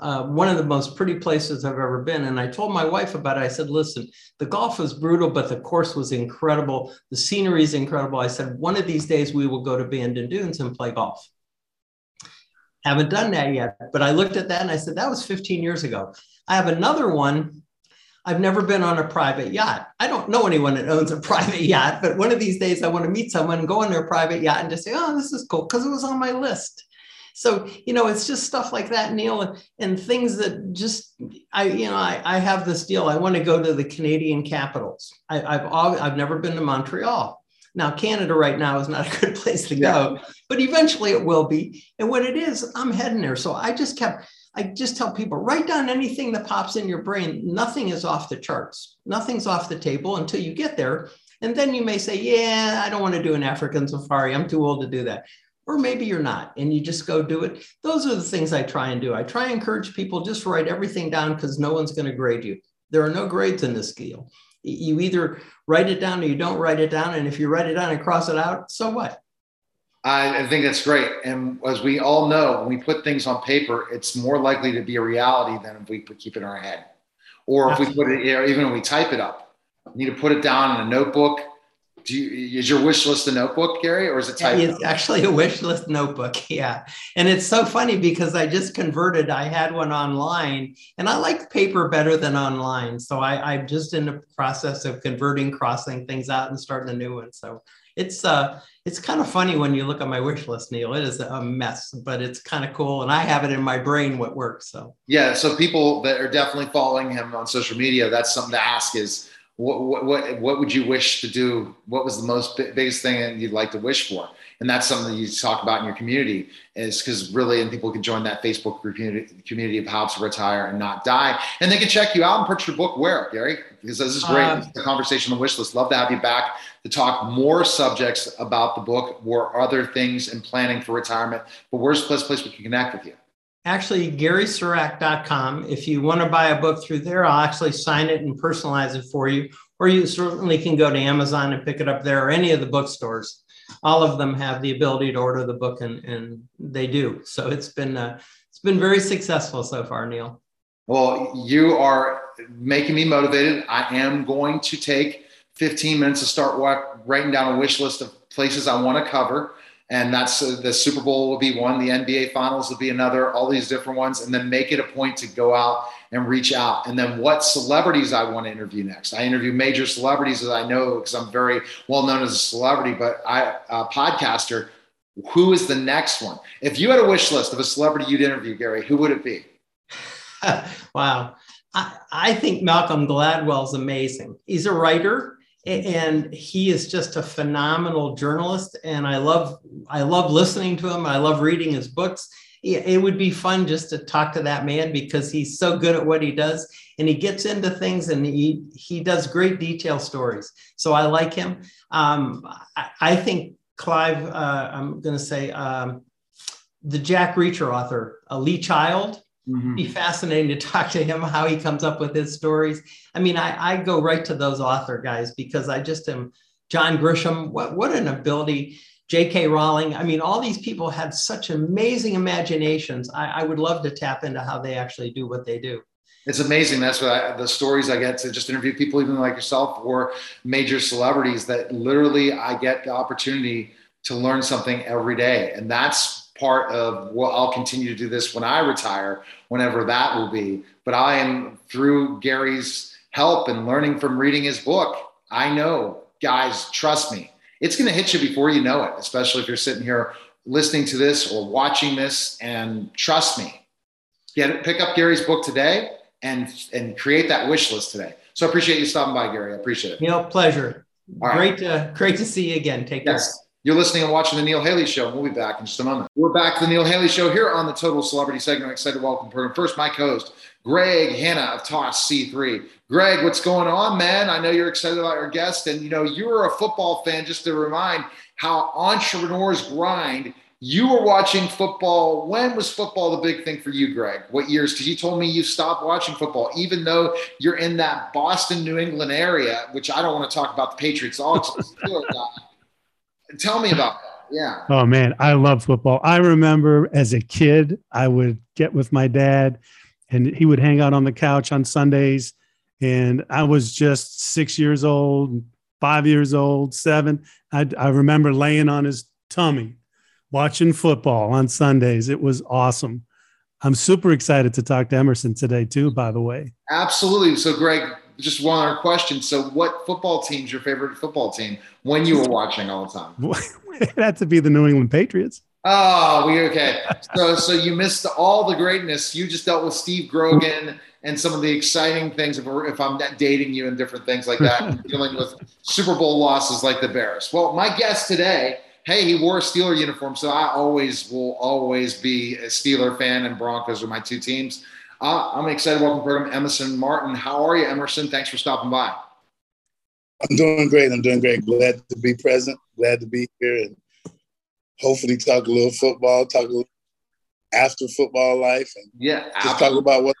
Uh, one of the most pretty places i've ever been. And i told my wife about it. I said listen the golf was brutal but the course was incredible. The scenery is incredible. I said one of these days we will go to bandon dunes and play golf haven't done that yet. But I looked at that and I said, that was 15 years ago. I have another one. I've never been on a private yacht. I don't know anyone that owns a private yacht, but one of these days I want to meet someone and go on their private yacht and just say, oh, this is cool because it was on my list. So, you know, it's just stuff like that, Neil, and, and things that just, I, you know, I, I have this deal. I want to go to the Canadian capitals. I, I've, I've never been to Montreal. Now, Canada right now is not a good place to go, yeah. but eventually it will be. And when it is, I'm heading there. So I just kept, I just tell people write down anything that pops in your brain. Nothing is off the charts, nothing's off the table until you get there. And then you may say, Yeah, I don't want to do an African safari. I'm too old to do that. Or maybe you're not, and you just go do it. Those are the things I try and do. I try and encourage people just write everything down because no one's going to grade you. There are no grades in this deal you either write it down or you don't write it down. And if you write it down and cross it out, so what? I, think that's great. And as we all know, when we put things on paper, it's more likely to be a reality than if we keep it in our head. Or if we put it, even when we type it up, need to put it down in a notebook do you, is your wish list a notebook, Gary, or is it typed? It's actually a wish list notebook. Yeah. And it's so funny because I just converted, I had one online and I like paper better than online. So I, I'm just in the process of converting, crossing things out and starting a new one. So it's uh it's kind of funny when you look at my wish list, Neil. It is a mess, but it's kind of cool. And I have it in my brain what works. So yeah. So people that are definitely following him on social media, that's something to ask is what, what, what would you wish to do? What was the most biggest thing you'd like to wish for? And that's something that you talk about in your community is because really, and people can join that Facebook community, community of how to retire and not die. And they can check you out and purchase your book where, Gary? Because this is great. Um, the conversation on the wish list. Love to have you back to talk more subjects about the book or other things and planning for retirement. But where's the best place we can connect with you? Actually garysirak.com. If you want to buy a book through there, I'll actually sign it and personalize it for you. Or you certainly can go to Amazon and pick it up there or any of the bookstores. All of them have the ability to order the book and, and they do. So it's been uh, it's been very successful so far, Neil. Well, you are making me motivated. I am going to take 15 minutes to start writing down a wish list of places I want to cover and that's uh, the Super Bowl will be one, the NBA Finals will be another, all these different ones, and then make it a point to go out and reach out. And then what celebrities I want to interview next. I interview major celebrities that I know because I'm very well known as a celebrity, but I a podcaster. Who is the next one? If you had a wish list of a celebrity you'd interview, Gary, who would it be? wow. I, I think Malcolm Gladwell's amazing. He's a writer and he is just a phenomenal journalist and i love i love listening to him i love reading his books. It would be fun just to talk to that man because he's so good at what he does and he gets into things and he he does great detail stories. So i like him. Um, I, I, think clive uh, i'm going to say um, the jack reacher author uh, lee child Mm-hmm. Be fascinating to talk to him how he comes up with his stories. I mean, I, I go right to those author guys because I just am John Grisham. What what an ability! J.K. Rowling. I mean, all these people had such amazing imaginations. I, I would love to tap into how they actually do what they do. It's amazing. That's what I, the stories I get to just interview people, even like yourself, or major celebrities that literally I get the opportunity to learn something every day, and that's part of what I'll continue to do this when I retire, whenever that will be. But I am through Gary's help and learning from reading his book. I know, guys, trust me, it's going to hit you before you know it, especially if you're sitting here listening to this or watching this. And trust me, get pick up Gary's book today and and create that wish list today. So I appreciate you stopping by, Gary. I appreciate it. You know, pleasure. All great right. to great to see you again. Take yes. care. You're listening and watching the Neil Haley Show, and we'll be back in just a moment. We're back to the Neil Haley Show here on the Total Celebrity segment. I'm excited to welcome program. First, my co-host, Greg Hanna of Toss C3. Greg, what's going on, man? I know you're excited about your guest, and you know you're a football fan. Just to remind how entrepreneurs grind. You were watching football. When was football the big thing for you, Greg? What years? Because you told me you stopped watching football, even though you're in that Boston, New England area, which I don't want to talk about the Patriots. All Tell me about that. Yeah. Oh man, I love football. I remember as a kid, I would get with my dad and he would hang out on the couch on Sundays. And I was just six years old, five years old, seven. I, I remember laying on his tummy watching football on Sundays. It was awesome. I'm super excited to talk to Emerson today, too, by the way. Absolutely. So, Greg, just one other question. So, what football team's your favorite football team when you were watching all the time? it had to be the New England Patriots. Oh, we okay. So, so you missed all the greatness. You just dealt with Steve Grogan and some of the exciting things. If, if I'm not dating you and different things like that, dealing with Super Bowl losses like the Bears. Well, my guest today, hey, he wore a Steeler uniform, so I always will always be a Steeler fan, and Broncos are my two teams. Uh, I'm excited to welcome to the program Emerson Martin. How are you, Emerson? Thanks for stopping by. I'm doing great. I'm doing great. Glad to be present. Glad to be here and hopefully talk a little football, talk a little after football life, and yeah, just talk about what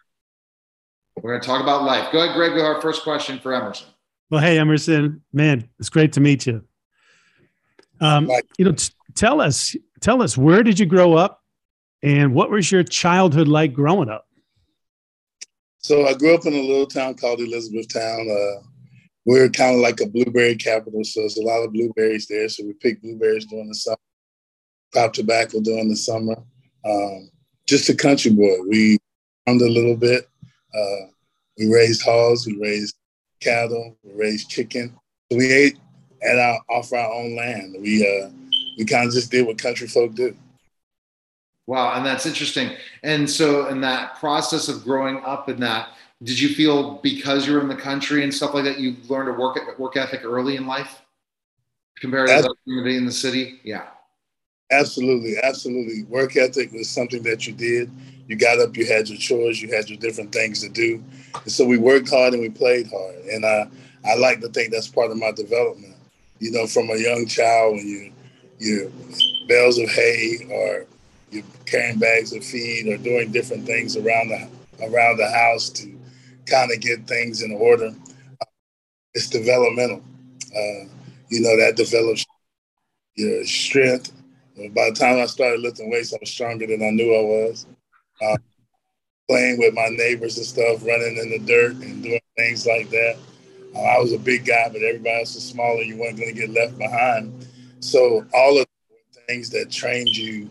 we're going to talk about life. Go ahead, Greg, with our first question for Emerson. Well, hey, Emerson, man, it's great to meet you. Um, you know, t- tell us, tell us, where did you grow up, and what was your childhood like growing up? So I grew up in a little town called Elizabethtown. Uh, we're kind of like a blueberry capital, so there's a lot of blueberries there. So we pick blueberries during the summer, crop tobacco during the summer. Um, just a country boy. We farmed a little bit. Uh, we raised hogs, we raised cattle, we raised chicken. So we ate at our off our own land. We uh, we kind of just did what country folk do. Wow, and that's interesting. And so, in that process of growing up in that, did you feel because you're in the country and stuff like that, you learned a work work ethic early in life compared to the community in the city? Yeah. Absolutely, absolutely. Work ethic was something that you did. You got up, you had your chores, you had your different things to do. And so we worked hard and we played hard. And I, I like to think that's part of my development. You know, from a young child when you you bales of hay or you're carrying bags of feed or doing different things around the around the house to kind of get things in order. It's developmental. Uh, you know that develops your strength. By the time I started lifting weights, I was stronger than I knew I was. Uh, playing with my neighbors and stuff, running in the dirt and doing things like that. Uh, I was a big guy, but everybody else was smaller. You weren't going to get left behind. So all of the things that trained you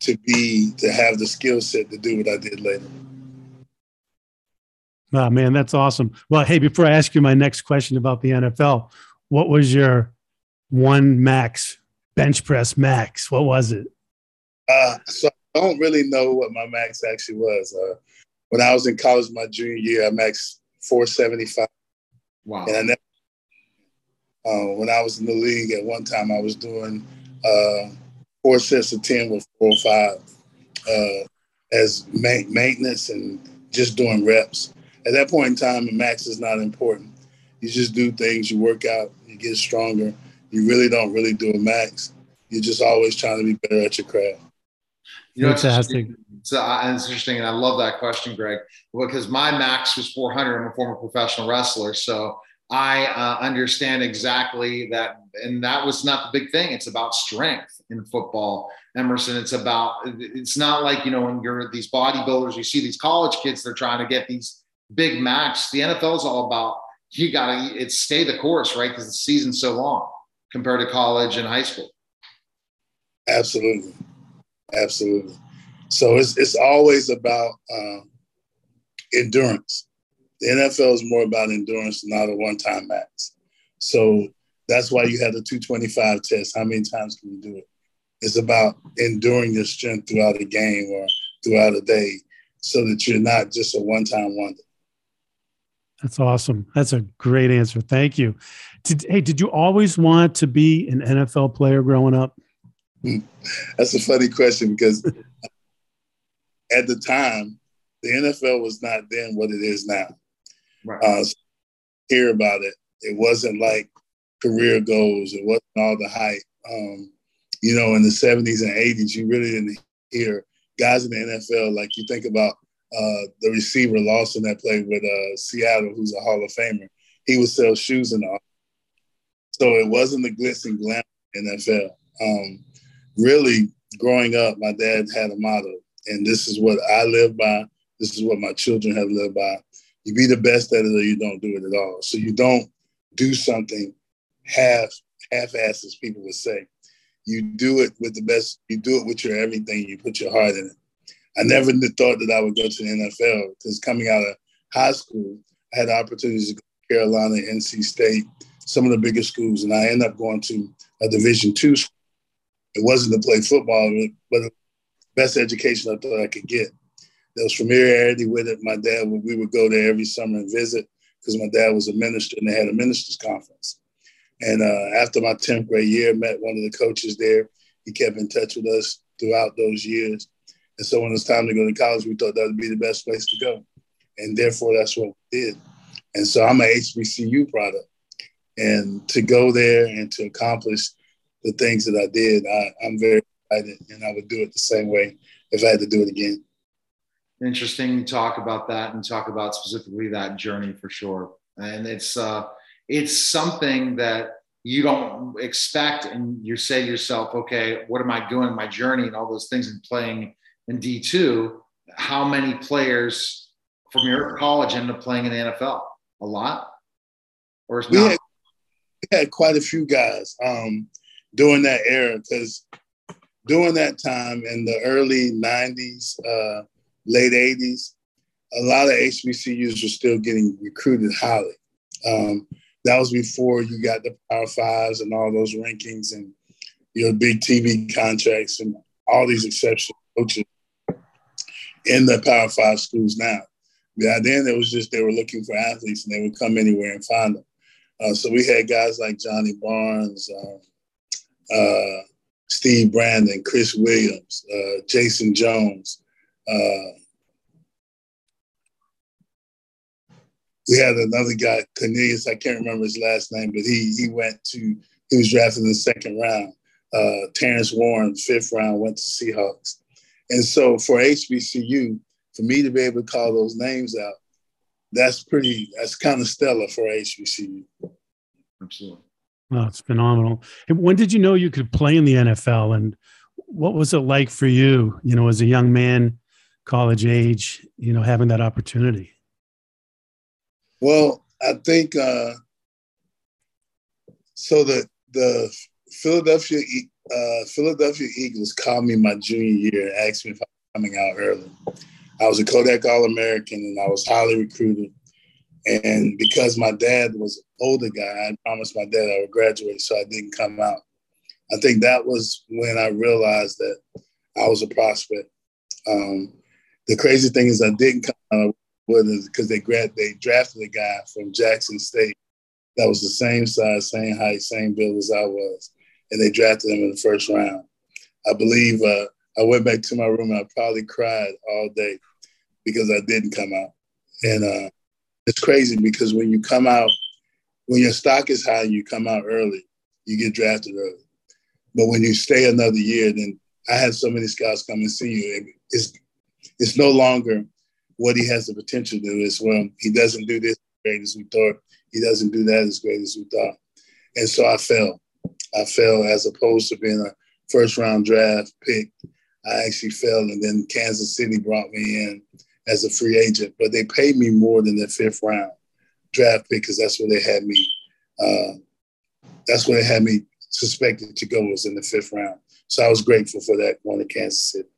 to be to have the skill set to do what I did later. Oh man, that's awesome. Well, hey, before I ask you my next question about the NFL, what was your one max bench press max? What was it? Uh, so I don't really know what my max actually was. Uh, when I was in college, my junior year, I maxed 475. Wow. And I never, uh, when I was in the league at one time, I was doing uh, four sets of 10 with four or five uh, as ma- maintenance and just doing reps. At that point in time, the max is not important. You just do things, you work out, you get stronger. You really don't really do a max. You're just always trying to be better at your craft. You know, Fantastic. It's, uh, it's interesting, and I love that question, Greg, because my max was 400. I'm a former professional wrestler, so I uh, understand exactly that. And that was not the big thing. It's about strength in football, Emerson. It's about, it's not like, you know, when you're these bodybuilders, you see these college kids, they're trying to get these big max. The NFL is all about, you got to, it's stay the course, right? Because the season's so long compared to college and high school. Absolutely. Absolutely. So it's, it's always about um, endurance the NFL is more about endurance, not a one time max. So that's why you had the 225 test. How many times can you do it? It's about enduring your strength throughout a game or throughout a day so that you're not just a one time wonder. That's awesome. That's a great answer. Thank you. Did, hey, did you always want to be an NFL player growing up? That's a funny question because at the time, the NFL was not then what it is now. Right. Uh, hear about it. It wasn't like career goals. It wasn't all the hype. Um, you know, in the 70s and 80s, you really didn't hear guys in the NFL like you think about uh, the receiver Lawson that played with uh, Seattle, who's a Hall of Famer. He would sell shoes the office. So it wasn't the glitz and glam NFL. Um, really, growing up, my dad had a motto, and this is what I live by. This is what my children have lived by. You be the best at it or you don't do it at all. So you don't do something half half-assed, as people would say. You do it with the best. You do it with your everything. You put your heart in it. I never thought that I would go to the NFL because coming out of high school, I had opportunities to go to Carolina, NC State, some of the biggest schools, and I ended up going to a Division two. It wasn't to play football, but the best education I thought I could get. There was familiarity with it. My dad, we would go there every summer and visit because my dad was a minister and they had a ministers conference. And uh, after my 10th grade year, met one of the coaches there. He kept in touch with us throughout those years. And so when it was time to go to college, we thought that would be the best place to go. And therefore, that's what we did. And so I'm an HBCU product. And to go there and to accomplish the things that I did, I, I'm very excited. And I would do it the same way if I had to do it again interesting talk about that and talk about specifically that journey for sure. And it's uh, it's something that you don't expect and you say to yourself, okay, what am I doing? My journey and all those things and playing in D2. How many players from your college end up playing in the NFL? A lot? Or is we not? had, we had quite a few guys um, during that era because during that time in the early 90s, uh, late 80s, a lot of HBCUs were still getting recruited highly. Um, that was before you got the Power Fives and all those rankings and your big TV contracts and all these exceptional coaches in the Power Five schools now. Yeah, then it was just they were looking for athletes and they would come anywhere and find them. Uh, so we had guys like Johnny Barnes, uh, uh, Steve Brandon, Chris Williams, uh, Jason Jones. Uh, we had another guy, Cornelius. I can't remember his last name, but he he went to he was drafted in the second round. Uh, Terrence Warren, fifth round, went to Seahawks. And so for HBCU, for me to be able to call those names out, that's pretty. That's kind of stellar for HBCU. Absolutely. Oh, it's phenomenal. And when did you know you could play in the NFL? And what was it like for you, you know, as a young man, college age, you know, having that opportunity? Well, I think uh, so. The the Philadelphia uh, Philadelphia Eagles called me my junior year and asked me if I was coming out early. I was a Kodak All American and I was highly recruited. And because my dad was older guy, I promised my dad I would graduate, so I didn't come out. I think that was when I realized that I was a prospect. Um, the crazy thing is, I didn't come out because they they drafted a guy from Jackson State that was the same size, same height, same build as I was, and they drafted him in the first round. I believe uh, I went back to my room and I probably cried all day because I didn't come out. And uh, it's crazy because when you come out, when your stock is high and you come out early, you get drafted early. But when you stay another year, then I had so many scouts come and see you. It's it's no longer what he has the potential to do. It's well, he doesn't do this as great as we thought. He doesn't do that as great as we thought. And so I fell. I fell as opposed to being a first round draft pick. I actually fell, and then Kansas City brought me in as a free agent, but they paid me more than the fifth round draft pick because that's where they had me. Uh, that's where they had me suspected to go was in the fifth round. So I was grateful for that going to Kansas City.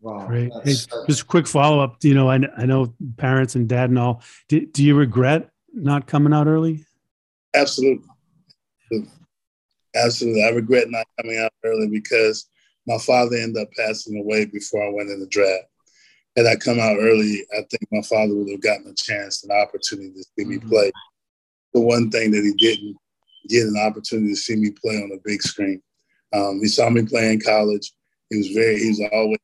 Wow. Great. Hey, That's- that's- just a quick follow up. You know, I, I know parents and dad and all. Do, do you regret not coming out early? Absolutely. Absolutely. I regret not coming out early because my father ended up passing away before I went in the draft. Had I come out early, I think my father would have gotten a chance, an opportunity to see me Mhm. play. The one thing that he didn't get an opportunity to see me play on a big screen. Um, he saw me play in college. He was very, he was always,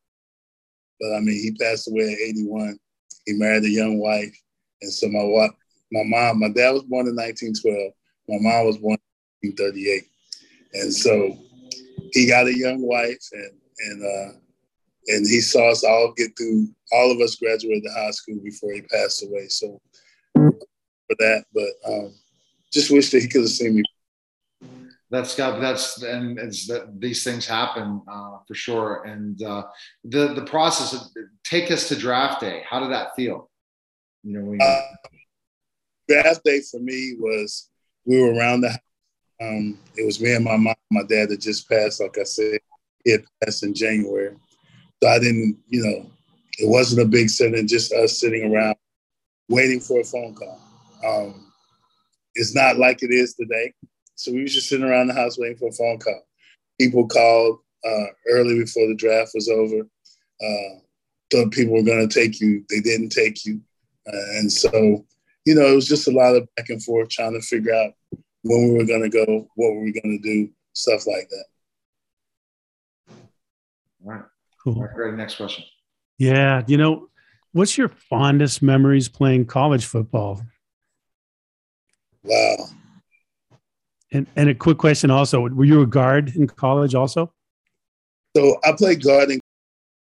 but I mean, he passed away at 81. He married a young wife. And so my wife, my mom, my dad was born in 1912. My mom was born in 1938. And so he got a young wife and, and, uh, and he saw us all get through, all of us graduated high school before he passed away. So for that, but um, just wish that he could have seen me. That's got that's and it's that these things happen uh, for sure. And uh, the the process of take us to draft day. How did that feel? You know, when Uh, draft day for me was we were around the house. Um, it was me and my mom, my dad that just passed. Like I said, had passed in January. So I didn't, you know, it wasn't a big setting, just us sitting around waiting for a phone call. Um, it's not like it is today. So we was just sitting around the house waiting for a phone call. People called uh, early before the draft was over. Uh, thought people were going to take you. They didn't take you. Uh, and so, you know, it was just a lot of back and forth trying to figure out when we were going to go, what were we going to do, stuff like that. all right, Cool. right, great. Next question. Yeah. You know, what's your fondest memories playing college football? Wow. And, and a quick question also were you a guard in college also? So I played guard in